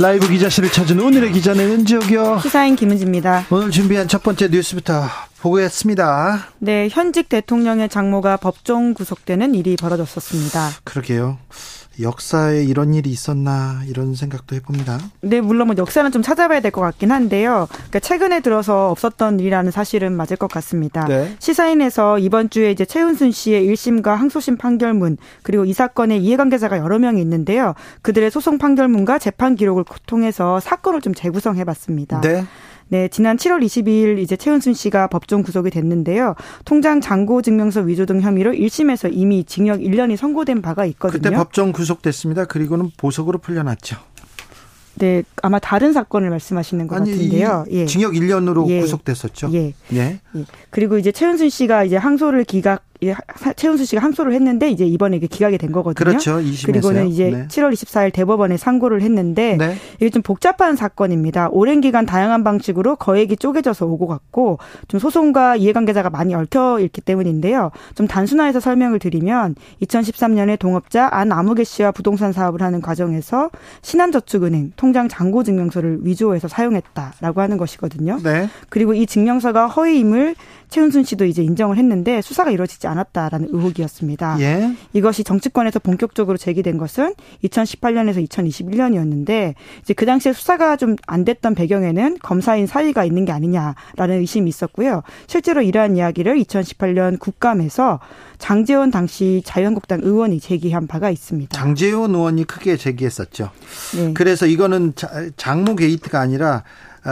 라이브 기자실을 찾은 오늘의 기자는 은지옥이요. 시사인 김은지입니다. 오늘 준비한 첫 번째 뉴스부터 보겠습니다. 네, 현직 대통령의 장모가 법정 구속되는 일이 벌어졌었습니다. 그러게요. 역사에 이런 일이 있었나 이런 생각도 해봅니다. 네, 물론 뭐 역사는 좀 찾아봐야 될 것 같긴 한데요. 그러니까 최근에 들어서 없었던 일이라는 사실은 맞을 것 같습니다. 네. 시사인에서 이번 주에 이제 최은순 씨의 1심과 항소심 판결문 그리고 이 사건의 이해관계자가 여러 명이 있는데요. 그들의 소송 판결문과 재판 기록을 통해서 사건을 좀 재구성해봤습니다. 네. 네, 지난 7월 22일 이제 최은순 씨가 법정 구속이 됐는데요. 통장 잔고 증명서 위조 등 혐의로 1심에서 이미 징역 1년이 선고된 바가 있거든요. 그때 법정 구속됐습니다. 그리고는 보석으로 풀려났죠. 네, 아마 다른 사건을 말씀하시는 것 아니, 같은데요. 예. 징역 1년으로 예. 구속됐었죠. 예. 예. 예. 그리고 이제 최은순 씨가 이제 항소를 기각 최은수 씨가 항소를 했는데 이제 이번에 이게 기각이 된 거거든요. 그렇죠. 그리고는 이제 네. 7월 24일 대법원에 상고를 했는데 네. 이게 좀 복잡한 사건입니다. 오랜 기간 다양한 방식으로 거액이 쪼개져서 오고 갔고 좀 소송과 이해관계자가 많이 얽혀 있기 때문인데요. 좀 단순화해서 설명을 드리면 2013년에 동업자 안 아무개 씨와 부동산 사업을 하는 과정에서 신한저축은행 통장 잔고 증명서를 위조해서 사용했다라고 하는 것이거든요. 네. 그리고 이 증명서가 허위임을 최은순 씨도 이제 인정을 했는데 수사가 이루어지지 않았다라는 의혹이었습니다. 예. 이것이 정치권에서 본격적으로 제기된 것은 2018년에서 2021년이었는데 이제 그 당시에 수사가 좀 안 됐던 배경에는 검사인 사위가 있는 게 아니냐라는 의심이 있었고요. 실제로 이러한 이야기를 2018년 국감에서 장재원 당시 자유한국당 의원이 제기한 바가 있습니다. 장재원 의원이 크게 제기했었죠. 네. 그래서 이거는 장모 게이트가 아니라 아,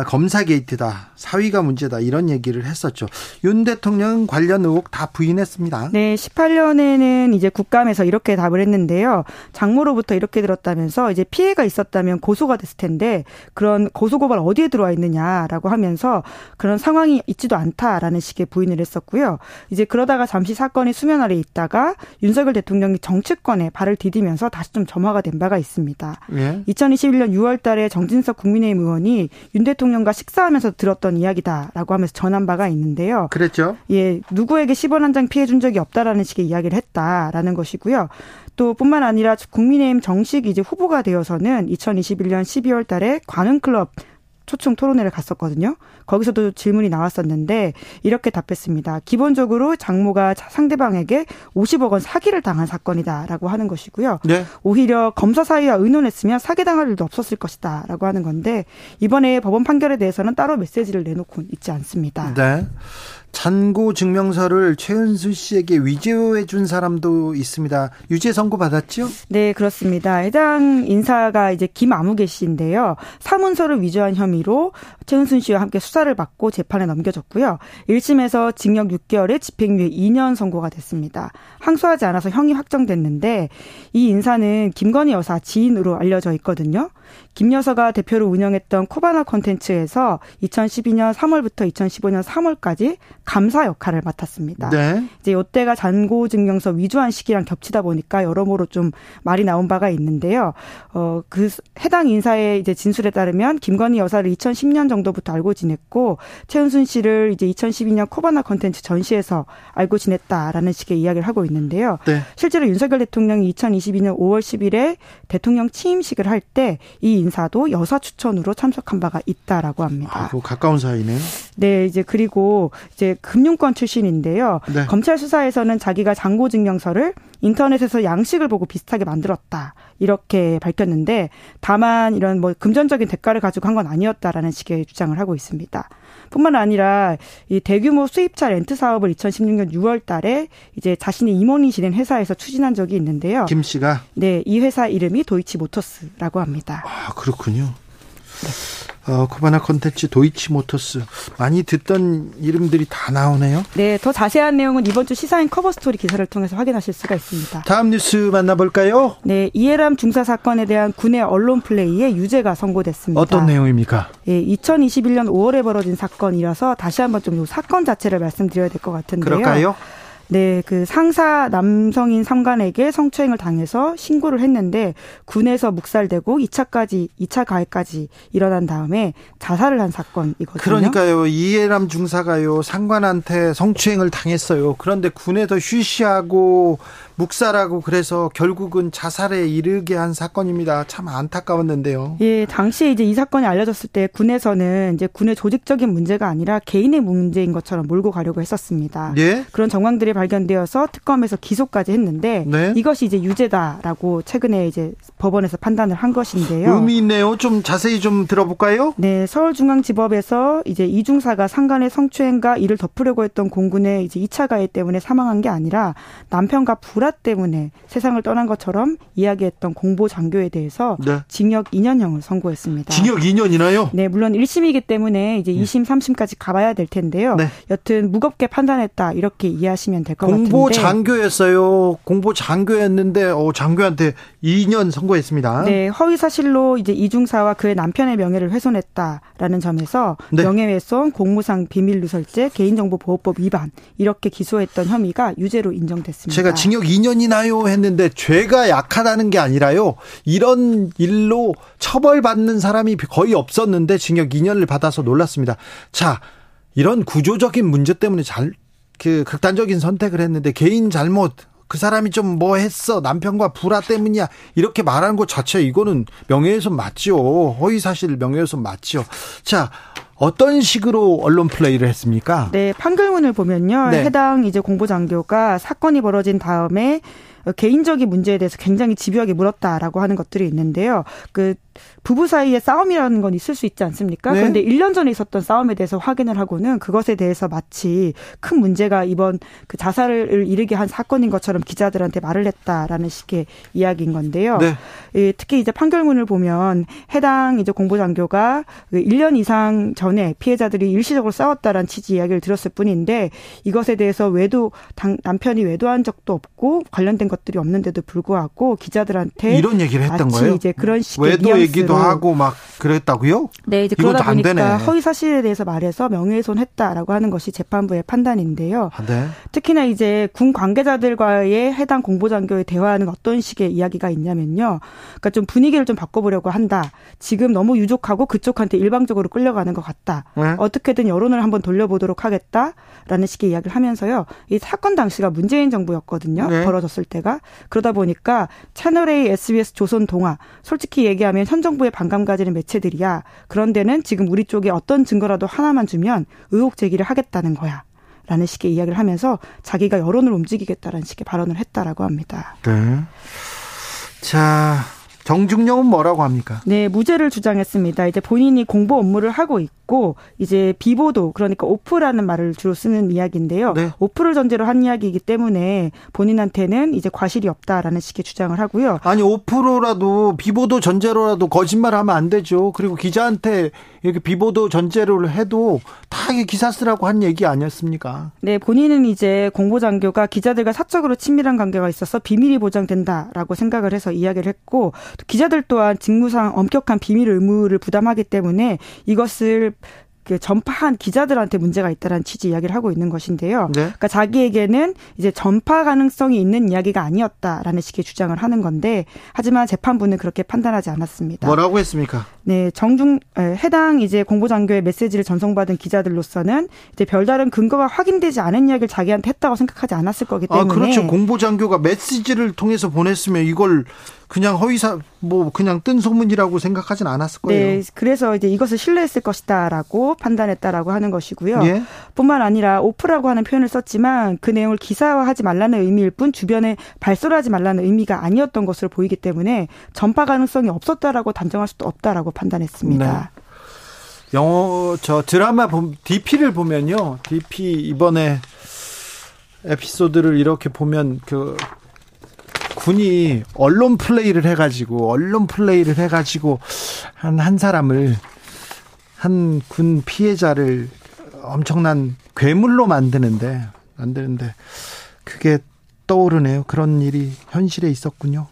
검사 게이트다, 사위가 문제다 이런 얘기를 했었죠. 윤 대통령 관련 의혹 다 부인했습니다. 네, 18년에는 이제 국감에서 이렇게 답을 했는데요. 장모로부터 이렇게 들었다면서 이제 피해가 있었다면 고소가 됐을 텐데 그런 고소 고발 어디에 들어와 있느냐라고 하면서 그런 상황이 있지도 않다라는 식의 부인을 했었고요. 이제 그러다가 잠시 사건이 수면 아래 있다가 윤석열 대통령이 정치권에 발을 디디면서 다시 좀 점화가 된 바가 있습니다. 예? 2021년 6월달에 정진석 국민의힘 의원이 윤 대통령 대통령과 식사하면서 들었던 이야기다라고 하면서 전한 바가 있는데요. 그랬죠. 예, 누구에게 10원 한 장 피해 준 적이 없다라는 식의 이야기를 했다라는 것이고요. 또 뿐만 아니라 국민의힘 정식 이제 후보가 되어서는 2021년 12월 달에 관훈클럽 초청 토론회를 갔었거든요. 거기서도 질문이 나왔었는데 이렇게 답했습니다. 기본적으로 장모가 상대방에게 50억 원 사기를 당한 사건이다라고 하는 것이고요. 네. 오히려 검사 사이와 의논했으면 사기당할 일도 없었을 것이다라고 하는 건데 이번에 법원 판결에 대해서는 따로 메시지를 내놓고 있지 않습니다. 네. 잔고 증명서를 최은수 씨에게 위조해 준 사람도 있습니다. 유죄 선고 받았죠? 네, 그렇습니다. 해당 인사가 이제 김아무개 씨인데요. 사문서를 위조한 혐의로 최은순 씨와 함께 수사를 받고 재판에 넘겨졌고요. 1심에서 징역 6개월에 집행유예 2년 선고가 됐습니다. 항소하지 않아서 형이 확정됐는데 이 인사는 김건희 여사 지인으로 알려져 있거든요. 김 여사가 대표로 운영했던 코바나 콘텐츠에서 2012년 3월부터 2015년 3월까지 감사 역할을 맡았습니다. 네. 이제 이때가 잔고 증명서 위조한 시기랑 겹치다 보니까 여러모로 좀 말이 나온 바가 있는데요. 어, 그 해당 인사의 이제 진술에 따르면 김건희 여사를 2010년 정도부터 알고 지냈고 최은순 씨를 이제 2012년 코바나 콘텐츠 전시에서 알고 지냈다라는 식의 이야기를 하고 있는데요. 네. 실제로 윤석열 대통령이 2022년 5월 10일에 대통령 취임식을 할 때 이 인사도 여사 추천으로 참석한 바가 있다라고 합니다. 아, 가까운 사이네요. 네, 이제 그리고 이제 금융권 출신인데요. 네. 검찰 수사에서는 자기가 잔고 증명서를 인터넷에서 양식을 보고 비슷하게 만들었다. 이렇게 밝혔는데 다만 이런 뭐 금전적인 대가를 가지고 한 건 아니었다라는 식의 주장을 하고 있습니다. 뿐만 아니라 이 대규모 수입차 렌트 사업을 2016년 6월 달에 이제 자신이 임원이 지낸 회사에서 추진한 적이 있는데요. 김 씨가 네, 이 회사 이름이 도이치모터스라고 합니다. 아, 그렇군요. 네. 어, 코바나 컨텐츠 도이치모터스 많이 듣던 이름들이 다 나오네요. 네, 더 자세한 내용은 이번 주 시사인 커버 스토리 기사를 통해서 확인하실 수가 있습니다. 다음 뉴스 만나볼까요? 네, 이예람 중사 사건에 대한 군의 언론 플레이에 유죄가 선고됐습니다. 어떤 내용입니까? 예, 2021년 5월에 벌어진 사건이라서 다시 한번 좀 사건 자체를 말씀드려야 될 것 같은데요. 그럴까요? 네, 그 상사 남성인 상관에게 성추행을 당해서 신고를 했는데 군에서 묵살되고 2차까지 2차 가해까지 일어난 다음에 자살을 한 사건이거든요. 그러니까요. 이해람 중사가요. 상관한테 성추행을 당했어요. 그런데 군에서 휴시하고 묵살하고 그래서 결국은 자살에 이르게 한 사건입니다. 참 안타까웠는데요. 예, 당시에 이제 이 사건이 알려졌을 때 군에서는 이제 군의 조직적인 문제가 아니라 개인의 문제인 것처럼 몰고 가려고 했었습니다. 예? 그런 정황들이 발견되어서 특검에서 기소까지 했는데 네? 이것이 이제 유죄다라고 최근에 이제 법원에서 판단을 한 것인데요. 의미 있네요. 좀 자세히 좀 들어볼까요? 네, 서울중앙지법에서 이제 이중사가 상간의 성추행과 이를 덮으려고 했던 공군의 이제 2차 가해 때문에 사망한 게 아니라 남편과 불화 때문에 세상을 떠난 것처럼 이야기했던 공보 장교에 대해서 네. 징역 2년형을 선고했습니다. 징역 2년이나요? 네, 물론 1심이기 때문에 이제 2심, 3심까지 가봐야 될 텐데요. 네. 여튼 무겁게 판단했다 이렇게 이해하시면 될 것 같은데. 공보 장교였어요. 공보 장교였는데 어, 장교한테 2년 선고했습니다. 네, 허위 사실로 이제 이중사와 그의 남편의 명예를 훼손했다라는 점에서 네. 명예훼손, 공무상 비밀 누설죄, 개인정보 보호법 위반 이렇게 기소했던 혐의가 유죄로 인정됐습니다. 제가 징역 2년이나요 했는데 죄가 약하다는 게 아니라요. 이런 일로 처벌받는 사람이 거의 없었는데 징역 2년을 받아서 놀랐습니다. 자, 이런 구조적인 문제 때문에 잘 그 극단적인 선택을 했는데 개인 잘못 그 사람이 좀 뭐 했어 남편과 불화 때문이야 이렇게 말하는 것 자체 이거는 명예훼손 맞죠 허위 사실 명예훼손 맞죠 자 어떤 식으로 언론 플레이를 했습니까? 네, 판결문을 보면요. 네. 해당 이제 공보장교가 사건이 벌어진 다음에 개인적인 문제에 대해서 굉장히 집요하게 물었다라고 하는 것들이 있는데요. 그 부부 사이의 싸움이라는 건 있을 수 있지 않습니까? 네. 그런데 1년 전에 있었던 싸움에 대해서 확인을 하고는 그것에 대해서 마치 큰 문제가 이번 그 자살을 이르게 한 사건인 것처럼 기자들한테 말을 했다라는 식의 이야기인 건데요. 네. 예, 특히 이제 판결문을 보면 해당 이제 공보장교가 1년 그 이상 전에 피해자들이 일시적으로 싸웠다라는 취지 이야기를 들었을 뿐인데 이것에 대해서 외도 남편이 외도한 적도 없고 관련된 것 들이 없는데도 불구하고 기자들한테 이런 얘기를 했던 거예요. 이제 그런 식의 외도 얘기도 하고 막 그랬다고요? 네, 이제 그러다 보니까 허위 사실에 대해서 말해서 명예훼손했다라고 하는 것이 재판부의 판단인데요. 아, 네. 특히나 이제 군 관계자들과의 해당 공보장교의 대화는 어떤 식의 이야기가 있냐면요. 그러니까 좀 분위기를 좀 바꿔보려고 한다. 지금 너무 유족하고 그쪽한테 일방적으로 끌려가는 것 같다. 네? 어떻게든 여론을 한번 돌려보도록 하겠다라는 식의 이야기를 하면서요. 이 사건 당시가 문재인 정부였거든요. 네. 벌어졌을 때가 그러다 보니까 채널 A, SBS, 조선 동화 솔직히 얘기하면 현 정부의 반감 가지는 매체들이야. 그런데는 지금 우리 쪽에 어떤 증거라도 하나만 주면 의혹 제기를 하겠다는 거야. 라는 식의 이야기를 하면서 자기가 여론을 움직이겠다라는 식의 발언을 했다라고 합니다. 네. 자, 정중령은 뭐라고 합니까? 네, 무죄를 주장했습니다. 이제 본인이 공보 업무를 하고 있고 이제 비보도 그러니까 오프라는 말을 주로 쓰는 이야기인데요. 네. 오프를 전제로 한 이야기이기 때문에 본인한테는 이제 과실이 없다라는 식의 주장을 하고요. 아니 오프로라도 비보도 전제로라도 거짓말하면 안 되죠. 그리고 기자한테 이렇게 비보도 전제로 해도 다 기사 쓰라고 한 얘기 아니었습니까? 네, 본인은 이제 공보장교가 기자들과 사적으로 친밀한 관계가 있어서 비밀이 보장된다라고 생각을 해서 이야기를 했고 기자들 또한 직무상 엄격한 비밀 의무를 부담하기 때문에 이것을 그 전파한 기자들한테 문제가 있다라는 취지 이야기를 하고 있는 것인데요. 네. 그러니까 자기에게는 이제 전파 가능성이 있는 이야기가 아니었다라는 식의 주장을 하는 건데 하지만 재판부는 그렇게 판단하지 않았습니다. 뭐라고 했습니까? 네, 정중 해당 이제 공보장교의 메시지를 전송받은 기자들로서는 이제 별다른 근거가 확인되지 않은 이야기를 자기한테 했다고 생각하지 않았을 거기 아, 때문에 아, 그렇죠. 공보장교가 메시지를 통해서 보냈으면 이걸 그냥 허위사 뭐 그냥 뜬 소문이라고 생각하진 않았을 거예요. 네, 그래서 이제 이것을 신뢰했을 것이다라고 판단했다라고 하는 것이고요. 예? 뿐만 아니라 오프라고 하는 표현을 썼지만 그 내용을 기사화하지 말라는 의미일 뿐 주변에 발설하지 말라는 의미가 아니었던 것으로 보이기 때문에 전파 가능성이 없었다라고 단정할 수도 없다라고 판단했습니다. 네. 영어 저 드라마 DP를 보면요. DP 이번에 에피소드를 이렇게 보면 그 군이 언론 플레이를 해가지고 언론 플레이를 해가지고 한 한 사람을 한 군 피해자를 엄청난 괴물로 만드는데 만드는데 그게 떠오르네요. 그런 일이 현실에 있었군요.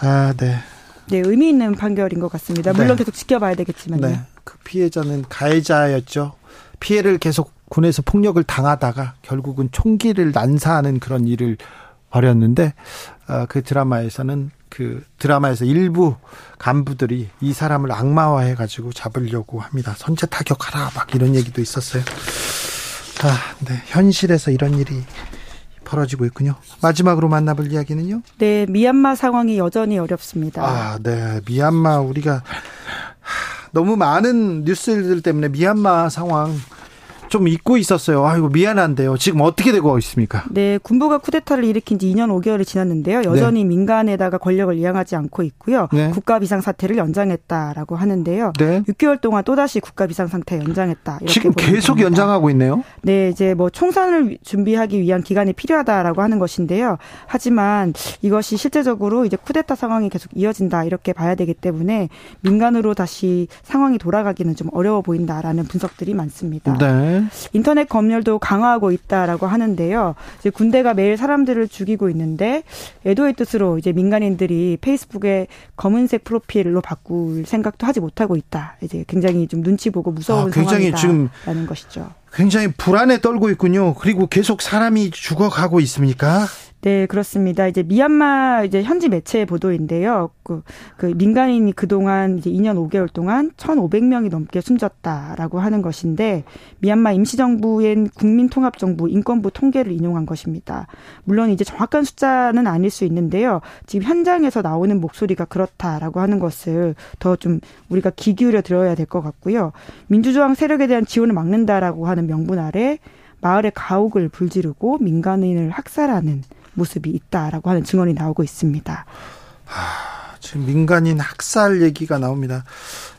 아, 네. 네, 의미 있는 판결인 것 같습니다. 물론 네. 계속 지켜봐야 되겠지만요. 네. 그 피해자는 가해자였죠. 피해를 계속 군에서 폭력을 당하다가 결국은 총기를 난사하는 그런 일을 벌였는데 어, 그 드라마에서는 그 드라마에서 일부 간부들이 이 사람을 악마화해 가지고 잡으려고 합니다. 선제 타격하라 막 이런 얘기도 있었어요. 아, 네. 현실에서 이런 일이 벌어지고 있군요. 마지막으로 만나볼 이야기는요? 네, 미얀마 상황이 여전히 어렵습니다. 아, 네. 미얀마 우리가 너무 많은 뉴스들 때문에 미얀마 상황 좀 잊고 있었어요. 아이고 미안한데요. 지금 어떻게 되고 있습니까? 네, 군부가 쿠데타를 일으킨 지 2년 5개월이 지났는데요. 여전히 네. 민간에다가 권력을 이양하지 않고 있고요. 네. 국가 비상 사태를 연장했다라고 하는데요. 네. 6개월 동안 또다시 국가 비상 상태 연장했다. 지금 계속 겁니다. 연장하고 있네요. 네, 이제 뭐 총선을 준비하기 위한 기간이 필요하다라고 하는 것인데요. 하지만 이것이 실제적으로 이제 쿠데타 상황이 계속 이어진다 이렇게 봐야 되기 때문에 민간으로 다시 상황이 돌아가기는 좀 어려워 보인다라는 분석들이 많습니다. 네. 인터넷 검열도 강화하고 있다라고 하는데요. 이제 군대가 매일 사람들을 죽이고 있는데 애도의 뜻으로 이제 민간인들이 페이스북에 검은색 프로필로 바꿀 생각도 하지 못하고 있다. 이제 굉장히 좀 눈치 보고 무서운 아, 굉장히 상황이다라는 것이죠. 굉장히 불안에 떨고 있군요. 그리고 계속 사람이 죽어가고 있습니까? 네, 그렇습니다. 이제 미얀마 이제 현지 매체 보도인데요. 그, 그 민간인이 그동안 이제 2년 5개월 동안 1,500명이 넘게 숨졌다라고 하는 것인데 미얀마 임시정부인 국민통합정부 인권부 통계를 인용한 것입니다. 물론 이제 정확한 숫자는 아닐 수 있는데요. 지금 현장에서 나오는 목소리가 그렇다라고 하는 것을 더 좀 우리가 귀 기울여 들어야 될 것 같고요. 민주저항 세력에 대한 지원을 막는다라고 하는 명분 아래 마을의 가옥을 불지르고 민간인을 학살하는 모습이 있다라고 하는 증언이 나오고 있습니다. 하, 지금 민간인 학살 얘기가 나옵니다.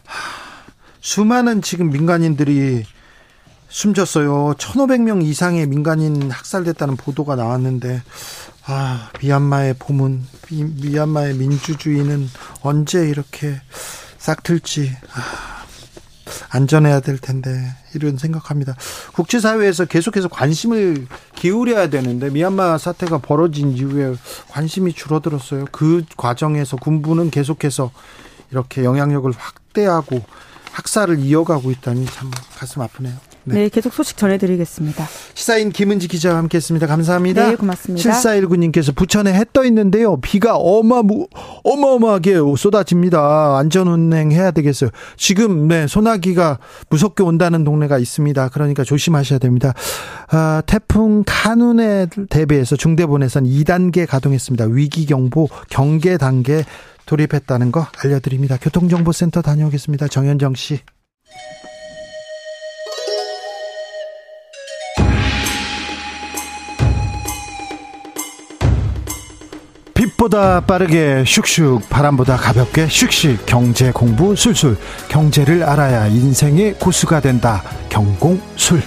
하, 수많은 지금 민간인들이 숨졌어요. 1,500명 이상의 민간인 학살됐다는 보도가 나왔는데, 아, 미얀마의 봄은, 미얀마의 민주주의는 언제 이렇게 싹 틀지, 아. 안전해야 될 텐데 이런 생각합니다. 국제사회에서 계속해서 관심을 기울여야 되는데 미얀마 사태가 벌어진 이후에 관심이 줄어들었어요. 그 과정에서 군부는 계속해서 이렇게 영향력을 확대하고 학살을 이어가고 있다니 참 가슴 아프네요. 네. 네. 계속 소식 전해드리겠습니다. 시사인 김은지 기자와 함께했습니다. 감사합니다. 네, 고맙습니다. 7419님께서 부천에 해 떠 있는데요. 비가 어마무, 어마어마하게 쏟아집니다. 안전운행 해야 되겠어요. 지금, 네, 소나기가 무섭게 온다는 동네가 있습니다. 그러니까 조심하셔야 됩니다. 아, 태풍 카눈에 대비해서 중대본에선 2단계 가동했습니다. 위기경보 경계 단계 돌입했다는 거 알려드립니다. 교통정보센터 다녀오겠습니다. 정현정 씨. 빛보다 빠르게 슉슉 바람보다 가볍게 슉슉 경제 공부 술술. 경제를 알아야 인생의 고수가 된다. 경공술.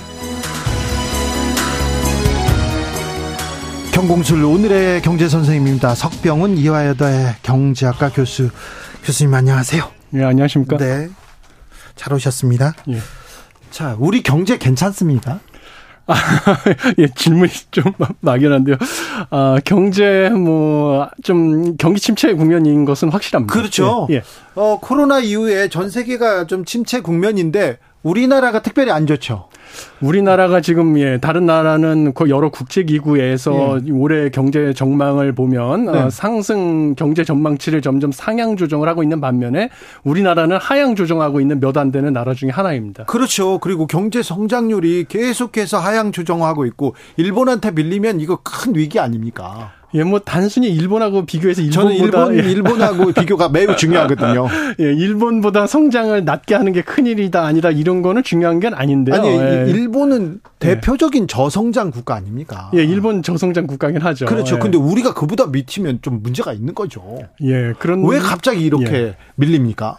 경공술. 오늘의 경제 선생님입니다. 석병훈 이화여대 경제학과 교수. 교수님 안녕하세요. 네 안녕하십니까? 네잘 오셨습니다. 예. 자 우리 경제 괜찮습니까 아, 예, 질문이 좀 막연한데요. 아, 경제, 뭐, 좀 경기 침체 국면인 것은 확실합니다. 그렇죠. 예, 예. 어, 코로나 이후에 전 세계가 좀 침체 국면인데 우리나라가 특별히 안 좋죠. 우리나라가 지금 예 다른 나라는 그 여러 국제 기구에서 예. 올해 경제 전망을 보면 어, 네. 어, 상승 경제 전망치를 점점 상향 조정을 하고 있는 반면에 우리나라는 하향 조정하고 있는 몇 안 되는 나라 중에 하나입니다. 그렇죠. 그리고 경제 성장률이 계속해서 하향 조정하고 있고 일본한테 밀리면 이거 큰 위기 아닙니까? 예, 뭐 단순히 일본하고 비교해서 일본보다 저는 일본 예. 일본하고 비교가 매우 중요하거든요. 예, 일본보다 성장을 낮게 하는 게 큰일이다 아니다 이런 거는 중요한 게 아닌데요. 아니, 예. 일본은 대표적인 저성장 국가 아닙니까? 예, 일본 저성장 국가긴 하죠. 그렇죠. 예. 근데 우리가 그보다 밑이면 좀 문제가 있는 거죠. 예, 그런 왜 갑자기 이렇게 예. 밀립니까?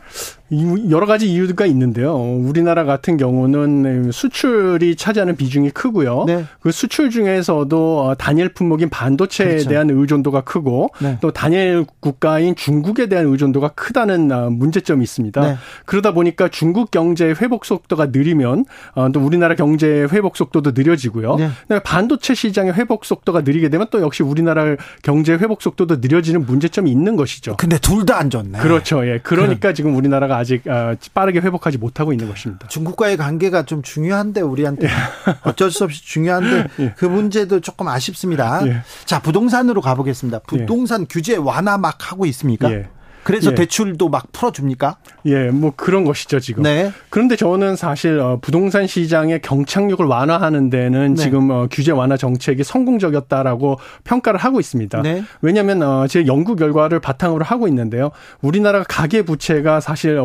여러 가지 이유가 있는데요. 우리나라 같은 경우는 수출이 차지하는 비중이 크고요. 네. 그 수출 중에서도 단일 품목인 반도체에 그렇죠. 대한 의존도가 크고 네. 또 단일 국가인 중국에 대한 의존도가 크다는 아, 문제점이 있습니다. 네. 그러다 보니까 중국 경제 회복 속도가 느리면 어, 또 우리나라 경제 회복 속도도 느려지고요. 네. 반도체 시장의 회복 속도가 느리게 되면 또 역시 우리나라 경제 회복 속도도 느려지는 문제점이 있는 것이죠. 근데 둘 다 안 좋네. 그렇죠. 예. 그러니까 지금 우리나라가 아직 어, 빠르게 회복하지 못하고 있는 것입니다. 중국과의 관계가 좀 중요한데 우리한테 예. 어쩔 수 없이 중요한데 예. 그 문제도 조금 아쉽습니다. 예. 자 부동산으로 가보겠습니다. 부동산 예. 규제 완화 막 하고 있습니까? 예. 그래서 예. 대출도 막 풀어줍니까? 예, 뭐 그런 것이죠 지금. 네. 그런데 저는 사실 어, 부동산 시장의 경착륙을 완화하는 데는 네. 지금 어, 규제 완화 정책이 성공적이었다라고 평가를 하고 있습니다. 네. 왜냐하면 어, 제 연구 결과를 바탕으로 하고 있는데요. 우리나라 가계 부채가 사실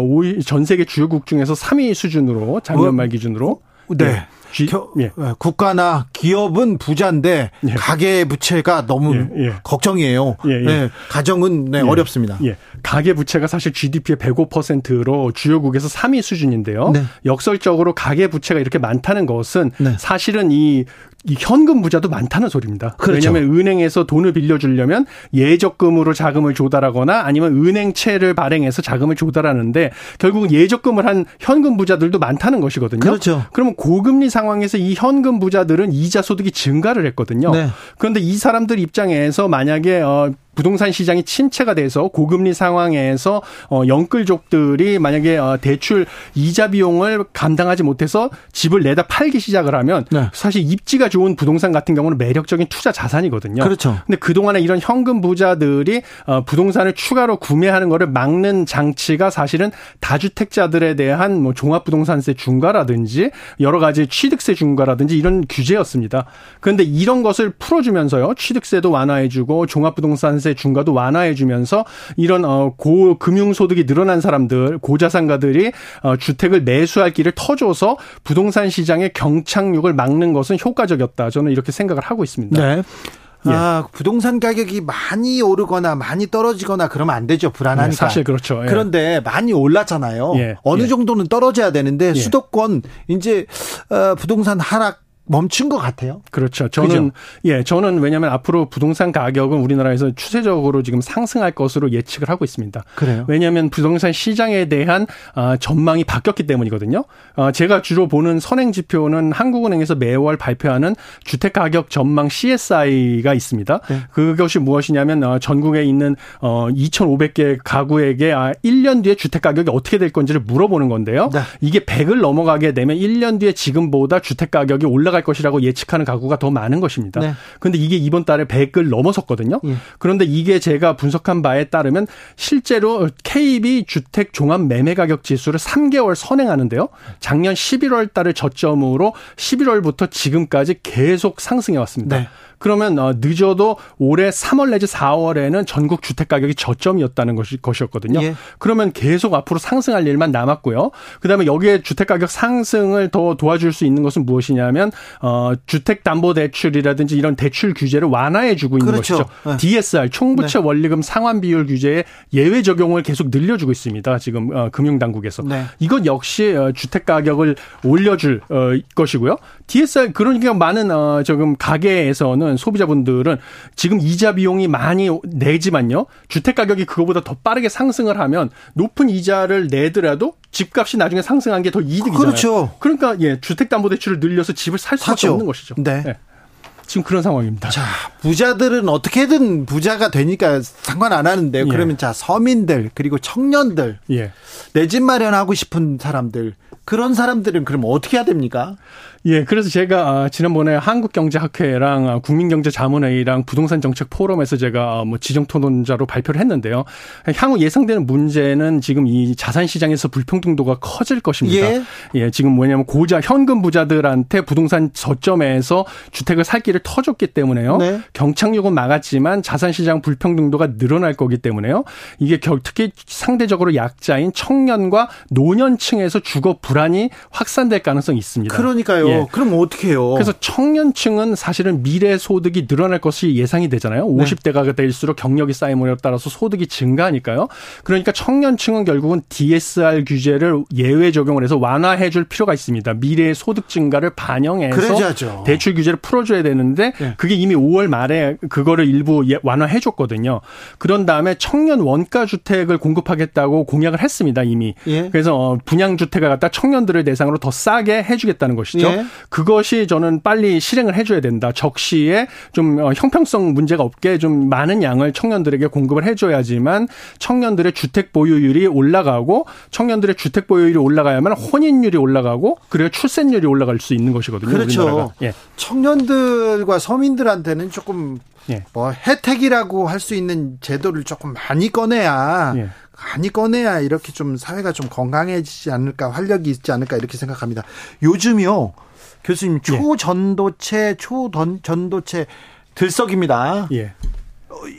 전 세계 주요국 중에서 3위 수준으로 작년 말 기준으로. 네. 네. 기, 겨, 예. 예. 국가나 기업은 부자인데 예. 가계 부채가 너무 예. 예. 걱정이에요. 예, 네, 가정은 네, 어렵습니다. 가계 부채가 사실 GDP의 105%로 주요국에서 3위 수준인데요. 네. 역설적으로 가계 부채가 이렇게 많다는 것은 네. 사실은 이 이 현금 부자도 많다는 소리입니다. 그렇죠. 왜냐하면 은행에서 돈을 빌려주려면 예적금으로 자금을 조달하거나 아니면 은행채를 발행해서 자금을 조달하는데 결국은 예적금을 한 현금 부자들도 많다는 것이거든요. 그렇죠. 그러면 고금리 상황에서 이 현금 부자들은 이자 소득이 증가를 했거든요. 네. 그런데 이 사람들 입장에서 만약에 어 부동산 시장이 침체가 돼서 고금리 상황에서 어 영끌족들이 만약에 어 대출 이자 비용을 감당하지 못해서 집을 내다 팔기 시작을 하면 네. 사실 입지가 좋은 부동산 같은 경우는 매력적인 투자 자산이거든요. 그렇죠. 근데 그동안에 이런 현금 부자들이 어 부동산을 추가로 구매하는 거를 막는 장치가 사실은 다주택자들에 대한 뭐 종합부동산세 중과라든지 여러 가지 취득세 중과라든지 이런 규제였습니다. 그런데 이런 것을 풀어주면서요. 취득세도 완화해주고 종합부동산 전세 중과도 완화해 주면서 이런 어 고금융 소득이 늘어난 사람들 고자산가들이 어 주택을 매수할 길을 터줘서 부동산 시장의 경착륙을 막는 것은 효과적이었다. 저는 이렇게 생각을 하고 있습니다. 네. 예. 아, 부동산 가격이 많이 오르거나 많이 떨어지거나 그러면 안 되죠. 불안하니까. 네, 사실 그렇죠. 예. 그런데 많이 올랐잖아요. 예. 어느 예. 정도는 떨어져야 되는데 예. 수도권 이제 어, 부동산 하락 멈춘 것 같아요. 그렇죠. 저는 그죠? 예, 저는 왜냐하면 앞으로 부동산 가격은 우리나라에서 추세적으로 지금 상승할 것으로 예측을 하고 있습니다. 그래요? 왜냐하면 부동산 시장에 대한 아, 전망이 바뀌었기 때문이거든요. 아, 제가 주로 보는 선행 지표는 한국은행에서 매월 발표하는 주택 가격 전망 CSI가 있습니다. 네. 그것이 무엇이냐면 어, 전국에 있는 2,500개 어, 가구에게 1년 아, 뒤에 주택 가격이 어떻게 될 건지를 물어보는 건데요. 네. 이게 100을 넘어가게 되면 1년 뒤에 지금보다 주택 가격이 올라갈 올라갈 것이라고 예측하는 가구가 더 많은 것입니다. 네. 그런데 이게 이번 달에 100을 넘어섰거든요. 예. 그런데 이게 제가 분석한 바에 따르면 실제로 KB 주택 종합 매매 가격 지수를 3개월 선행하는데요. 작년 11월 달을 저점으로 11월부터 지금까지 계속 상승해 왔습니다. 네. 그러면 어, 늦어도 올해 3월 내지 4월에는 전국 주택 가격이 저점이었다는 것이 것이었거든요. 예. 그러면 계속 앞으로 상승할 일만 남았고요. 그다음에 여기에 주택 가격 상승을 더 도와줄 수 있는 것은 무엇이냐면 어 주택 담보 대출이라든지 이런 대출 규제를 완화해 주고 있는 그렇죠. 것이죠. 네. DSR 총부채 네. 원리금 상환 비율 규제에 예외 적용을 계속 늘려주고 있습니다. 지금 어, 금융 당국에서. 네. 이것 역시 어, 주택 가격을 올려줄 어, 것이고요. DSR 그러니까 많은 어, 지금 가게에서는 보면 소비자분들은 지금 이자 비용이 많이 내지만요. 주택 가격이 그거보다 더 빠르게 상승을 하면 높은 이자를 내더라도 집값이 나중에 상승한 게 더 이득이잖아요. 그렇죠. 그러니까 예, 주택 담보 대출을 늘려서 집을 살 수밖에 없는 것이죠. 네. 네. 지금 그런 상황입니다. 자, 부자들은 어떻게든 부자가 되니까 상관 안 하는데 예. 그러면 자, 서민들 그리고 청년들 예. 내 집 마련하고 싶은 사람들 그런 사람들은 그럼 어떻게 해야 됩니까? 예, 그래서 제가 아, 지난번에 한국경제학회랑 아, 국민경제자문회의랑 부동산 정책 포럼에서 제가 아, 뭐 지정 토론자로 발표를 했는데요. 향후 예상되는 문제는 지금 이 자산 시장에서 불평등도가 커질 것입니다. 예, 예 지금 뭐냐면 고자 현금 부자들한테 부동산 저점에서 주택을 살 길을 터줬기 때문에요. 네. 경착륙은 막았지만 자산 시장 불평등도가 늘어날 거기 때문에요. 이게 특히 상대적으로 약자인 청년과 노년층에서 주거 불안이 확산될 가능성이 있습니다. 그러니까요. 예. 그럼 어떻게 해요? 그래서 청년층은 사실은 미래 소득이 늘어날 것이 예상이 되잖아요. 네. 50대가 될수록 경력이 쌓임에 따라서 소득이 증가하니까요. 그러니까 청년층은 결국은 DSR 규제를 예외 적용을 해서 완화해 줄 필요가 있습니다. 미래의 소득 증가를 반영해서 그래야죠. 대출 규제를 풀어줘야 되는데 네. 그게 이미 5월 말에 그거를 일부 예, 완화해 줬거든요. 그런 다음에 청년 원가 주택을 공급하겠다고 공약을 했습니다 이미. 예. 그래서 어, 분양 주택을 갖다 청년들을 대상으로 더 싸게 해주겠다는 것이죠. 예. 그것이 저는 빨리 실행을 해줘야 된다. 적시에 좀 어, 형평성 문제가 없게 좀 많은 양을 청년들에게 공급을 해줘야지만 청년들의 주택 보유율이 올라가고 청년들의 주택 보유율이 올라가야만 혼인율이 올라가고 그리고 출생률이 올라갈 수 있는 것이거든요. 그렇죠. 예. 청년들과 서민들한테는 조금 예. 뭐 혜택이라고 할 수 있는 제도를 조금 많이 꺼내야 예. 많이 꺼내야 이렇게 좀 사회가 좀 건강해지지 않을까 활력이 있지 않을까 이렇게 생각합니다. 요즘요 교수님 예. 초전도체 초전도체 들썩입니다. 예.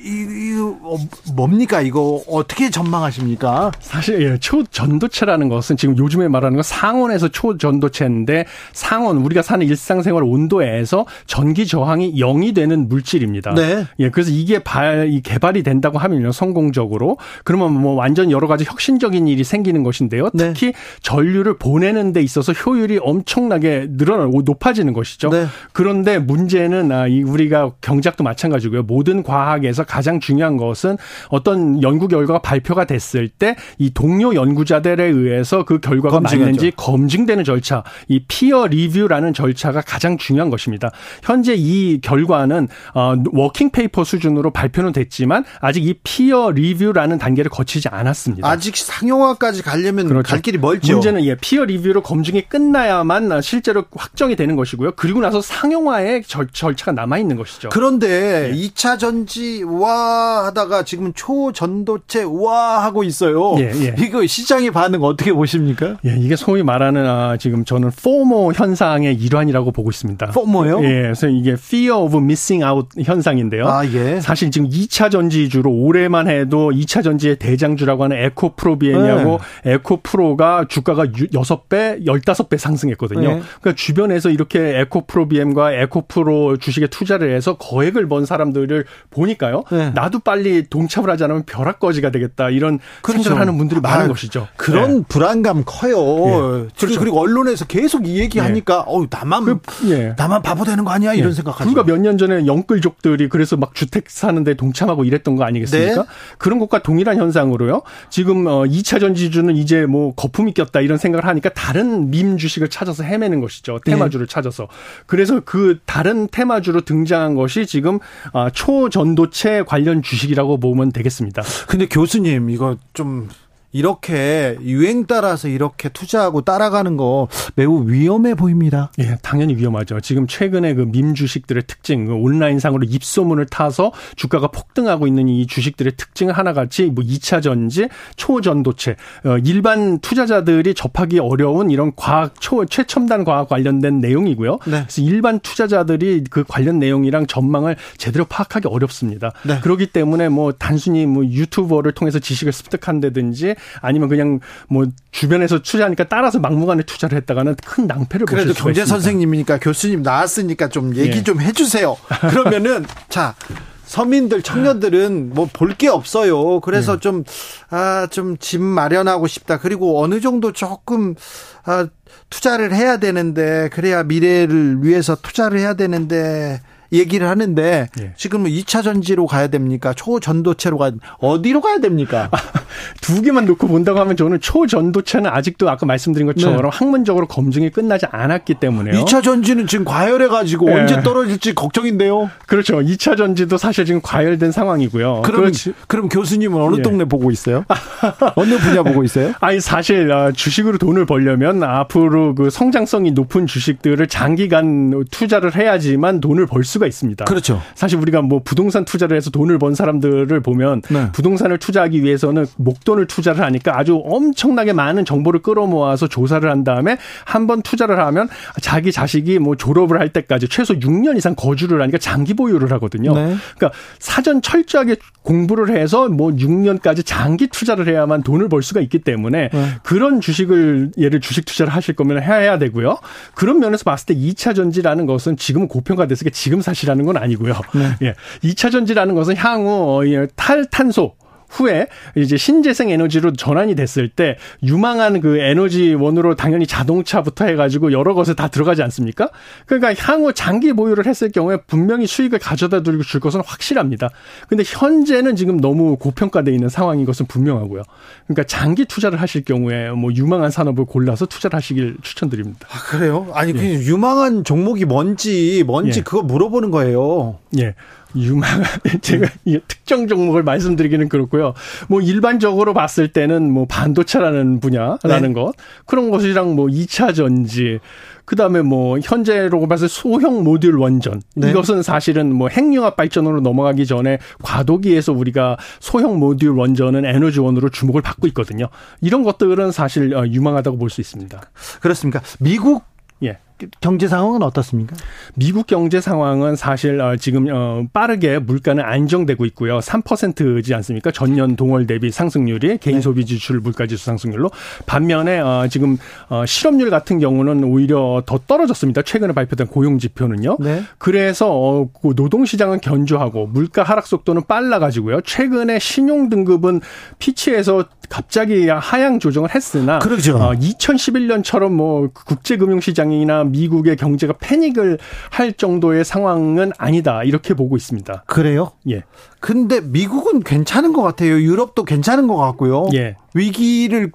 이거 어, 뭡니까 이거 어떻게 전망하십니까? 사실 예, 초전도체라는 것은 지금 요즘에 말하는 건 상온에서 초전도체인데 상온 우리가 사는 일상생활 온도에서 전기 저항이 0이 되는 물질입니다. 네. 예, 그래서 이게 발, 이 개발이 된다고 하면요 성공적으로 그러면 뭐 완전 여러 가지 혁신적인 일이 생기는 것인데요. 네. 특히 네. 전류를 보내는 데 있어서 효율이 엄청나게 늘어나고 높아지는 것이죠. 네. 그런데 문제는 아, 이 우리가 경작도 마찬가지고요. 모든 과학 에 중에서 가장 중요한 것은 어떤 연구 결과가 발표가 됐을 때 이 동료 연구자들에 의해서 그 결과가 검증하죠. 맞는지 검증되는 절차, 이 peer review라는 절차가 가장 중요한 것입니다. 현재 이 결과는 어 working paper 수준으로 발표는 됐지만 아직 이 peer review라는 단계를 거치지 않았습니다. 아직 상용화까지 가려면 그렇죠. 갈 길이 멀죠. 문제는 예, peer review로 검증이 끝나야만 실제로 확정이 되는 것이고요. 그리고 나서 상용화의 절, 차가 남아 있는 것이죠. 그런데 예. 2차 전지 와 하다가 지금 초전도체 와 하고 있어요. 예, 예. 이거 시장의 반응 어떻게 보십니까? 예, 이게 소위 말하는 아, 지금 저는 포모 현상의 일환이라고 보고 있습니다. 포모요? 예, 그래서 이게 fear of missing out 현상인데요. 아, 예. 사실 지금 2차 전지주로 올해만 해도 2차 전지의 대장주라고 하는 에코프로비엔이하고 네. 에코프로가 주가가 6배, 15배 상승했거든요. 네. 그러니까 주변에서 이렇게 에코프로비엠과 에코프로 주식에 투자를 해서 거액을 번 사람들을 보니까 보니까요. 네. 나도 빨리 동참을 하지 않으면 벼락거지가 되겠다 이런 그렇죠. 생각을 하는 분들이 많은 아, 것이죠. 그런 네. 불안감 커요. 예. 그렇죠. 그리고 언론에서 계속 이 얘기하니까 예. 어 나만 그, 예. 나만 바보 되는 거 아니야 이런 예. 생각하죠. 그러니까 몇년 전에 영끌족들이 그래서 막 주택 사는데 동참하고 이랬던 거 아니겠습니까? 네. 그런 것과 동일한 현상으로요. 지금 2차 어, 전지주는 이제 뭐 거품이 꼈다 이런 생각을 하니까 다른 밈 주식을 찾아서 헤매는 것이죠. 테마주를 네. 찾아서. 그래서 그 다른 테마주로 등장한 것이 지금 아, 초전도 체 부채 관련 주식이라고 보면 되겠습니다. 근데 교수님 이거 좀 이렇게 유행 따라서 이렇게 투자하고 따라가는 거 매우 위험해 보입니다. 예, 당연히 위험하죠. 지금 최근에 그밈 주식들의 특징, 그 온라인상으로 입소문을 타서 주가가 폭등하고 있는 이 주식들의 특징을 하나같이 뭐 2차 전지, 초전도체, 어, 일반 투자자들이 접하기 어려운 이런 과학, 초, 최첨단 과학 관련된 내용이고요. 네. 그래서 일반 투자자들이 그 관련 내용이랑 전망을 제대로 파악하기 어렵습니다. 네. 그렇기 때문에 뭐 단순히 뭐 유튜버를 통해서 지식을 습득한다든지 아니면 그냥 뭐 주변에서 투자하니까 따라서 막무가내 투자를 했다가는 큰 낭패를 보실 그래도 경제 선생님이니까 교수님 나왔으니까 좀 얘기 예. 좀 해주세요. 그러면은 자 서민들 청년들은 뭐 볼 게 없어요. 그래서 좀 아 좀 집 마련하고 싶다. 그리고 어느 정도 조금 아 투자를 해야 되는데 그래야 미래를 위해서 투자를 해야 되는데 얘기를 하는데 예. 지금 2차 전지로 가야 됩니까? 초전도체로 가 어디로 가야 됩니까? 두 개만 놓고 본다고 하면 저는 초전도체는 아직도 아까 말씀드린 것처럼 네. 학문적으로 검증이 끝나지 않았기 때문에요. 2차 전지는 지금 과열해 가지고 예. 언제 떨어질지 걱정인데요. 그렇죠. 2차 전지도 사실 지금 과열된 상황이고요. 그럼 그렇지. 그럼 교수님은 어느 예. 동네 보고 있어요? 어느 분야 보고 있어요? 아니 사실 어, 주식으로 돈을 벌려면 앞으로 그 성장성이 높은 주식들을 장기간 투자를 해야지만 돈을 벌 수가 수가 있습니다. 그렇죠. 사실 우리가 뭐 부동산 투자를 해서 돈을 번 사람들을 보면 네. 부동산을 투자하기 위해서는 목돈을 투자를 하니까 아주 엄청나게 많은 정보를 끌어모아서 조사를 한 다음에 한 번 투자를 하면 자기 자식이 뭐 졸업을 할 때까지 최소 6년 이상 거주를 하니까 장기 보유를 하거든요. 네. 그러니까 사전 철저하게 공부를 해서 뭐 6년까지 장기 투자를 해야만 돈을 벌 수가 있기 때문에 네. 그런 주식을 예를 주식 투자를 하실 거면 해야 되고요. 그런 면에서 봤을 때 2차 전지라는 것은 지금은 고평가됐으니까 지금 사 시라는 건 아니고요. 네. 예. 2차 전지라는 것은 향후 어, 탈탄소 후에 이제 신재생 에너지로 전환이 됐을 때 유망한 그 에너지원으로 당연히 자동차부터 해가지고 여러 것에 다 들어가지 않습니까? 그러니까 향후 장기 보유를 했을 경우에 분명히 수익을 가져다 줄 것은 확실합니다. 근데 현재는 지금 너무 고평가돼 있는 상황인 것은 분명하고요. 그러니까 장기 투자를 하실 경우에 뭐 유망한 산업을 골라서 투자를 하시길 추천드립니다. 아, 그래요? 아니, 그 예. 유망한 종목이 뭔지, 뭔지 예. 그거 물어보는 거예요. 예. 유망한 제가 음. 특정 종목을 말씀드리기는 그렇고요. 뭐 일반적으로 봤을 때는 뭐 반도체라는 분야라는 네. 것 그런 것이랑 뭐 2차 전지 그다음에 뭐 현재로 봐서 소형 모듈 원전 네. 이것은 사실은 뭐 핵융합 발전으로 넘어가기 전에 과도기에서 우리가 소형 모듈 원전은 에너지원으로 주목을 받고 있거든요. 이런 것들은 사실 어, 유망하다고 볼 수 있습니다. 그렇습니까? 미국 예. 경제 상황은 어떻습니까? 미국 경제 상황은 사실 어, 지금 어, 빠르게 물가는 안정되고 있고요. 3%지 않습니까? 전년 동월 대비 상승률이 개인 네. 소비 지출 물가 지수 상승률로 반면에 어, 지금 실업률 같은 경우는 오히려 더 떨어졌습니다. 최근에 발표된 고용 지표는요. 네. 그래서 그 노동 시장은 견조하고 물가 하락 속도는 빨라 가지고요. 최근에 신용 등급은 피치에서 갑자기 하향 조정을 했으나 그렇죠. 2011년처럼 뭐 국제 금융 시장이나 미국의 경제가 패닉을 할 정도의 상황은 아니다. 이렇게 보고 있습니다. 그래요? 예. 근데 미국은 괜찮은 것 같아요. 유럽도 괜찮은 것 같고요. 예. 위기를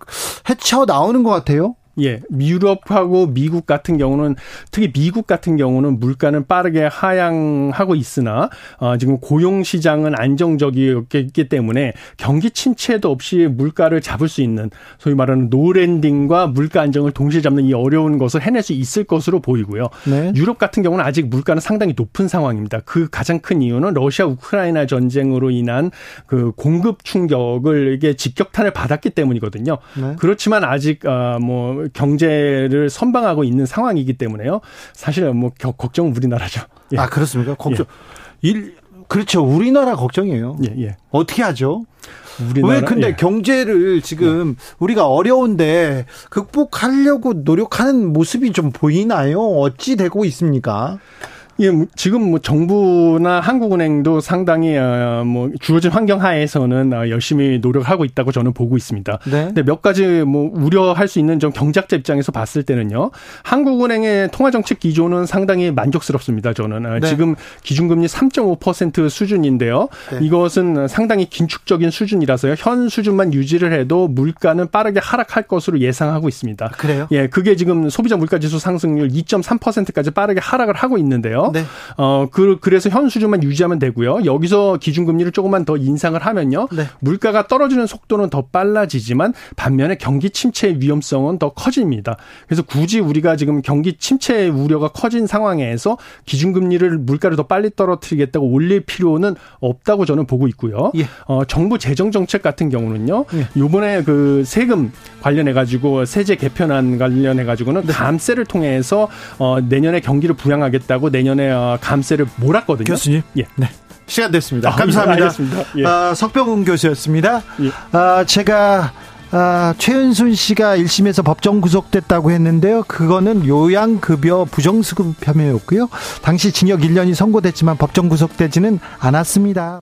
헤쳐 나오는 것 같아요. 예, 유럽하고 미국 같은 경우는 특히 미국 같은 경우는 물가는 빠르게 하향하고 있으나 어, 지금 고용 시장은 안정적이었기 때문에 경기 침체도 없이 물가를 잡을 수 있는 소위 말하는 노랜딩과 물가 안정을 동시에 잡는 이 어려운 것을 해낼 수 있을 것으로 보이고요. 네. 유럽 같은 경우는 아직 물가는 상당히 높은 상황입니다. 그 가장 큰 이유는 러시아 우크라이나 전쟁으로 인한 그 공급 충격을 이게 직격탄을 받았기 때문이거든요. 네. 그렇지만 아직 아뭐 경제를 선방하고 있는 상황이기 때문에요. 사실 뭐 걱정은 우리나라죠. 예. 아 그렇습니까? 걱정. 예. 일 그렇죠. 우리나라 걱정이에요. 예, 예. 어떻게 하죠? 우리나라, 왜 근데 예. 경제를 지금 예. 우리가 어려운데 극복하려고 노력하는 모습이 좀 보이나요? 어찌 되고 있습니까? 예, 뭐 지금 뭐 정부나 한국은행도 상당히 어, 뭐 주어진 환경 하에서는 어, 열심히 노력하고 있다고 저는 보고 있습니다. 네. 근데 몇 가지 뭐 우려할 수 있는 좀 경제학자 입장에서 봤을 때는요. 한국은행의 통화 정책 기조는 상당히 만족스럽습니다. 저는 어, 네. 지금 기준금리 3.5% 수준인데요. 네. 이것은 상당히 긴축적인 수준이라서요. 현 수준만 유지를 해도 물가는 빠르게 하락할 것으로 예상하고 있습니다. 그래요? 예, 그게 지금 소비자 물가 지수 상승률 2.3%까지 빠르게 하락을 하고 있는데요. 네. 어, 그, 그래서 현 수준만 유지하면 되고요. 여기서 기준금리를 조금만 더 인상을 하면요. 네. 물가가 떨어지는 속도는 더 빨라지지만 반면에 경기 침체의 위험성은 더 커집니다. 그래서 굳이 우리가 지금 경기 침체 우려가 커진 상황에서 기준금리를 물가를 더 빨리 떨어뜨리겠다고 올릴 필요는 없다고 저는 보고 있고요. 예. 어, 정부 재정 정책 같은 경우는요. 예. 요번에 그 세금 관련해 가지고 세제 개편안 관련해 가지고는 네. 감세를 통해서 어, 내년에 경기를 부양하겠다고 내년 전에 어, 감세를 몰았거든요. 교수님. 예. 네. 시간 됐습니다. 아, 감사합니다. 예. 아, 석병훈 교수였습니다. 예. 아, 제가 아, 최은순 씨가 1심에서 법정 구속됐다고 했는데요. 그거는 요양급여 부정수급 혐의였고요. 당시 징역 1년이 선고됐지만 법정 구속되지는 않았습니다.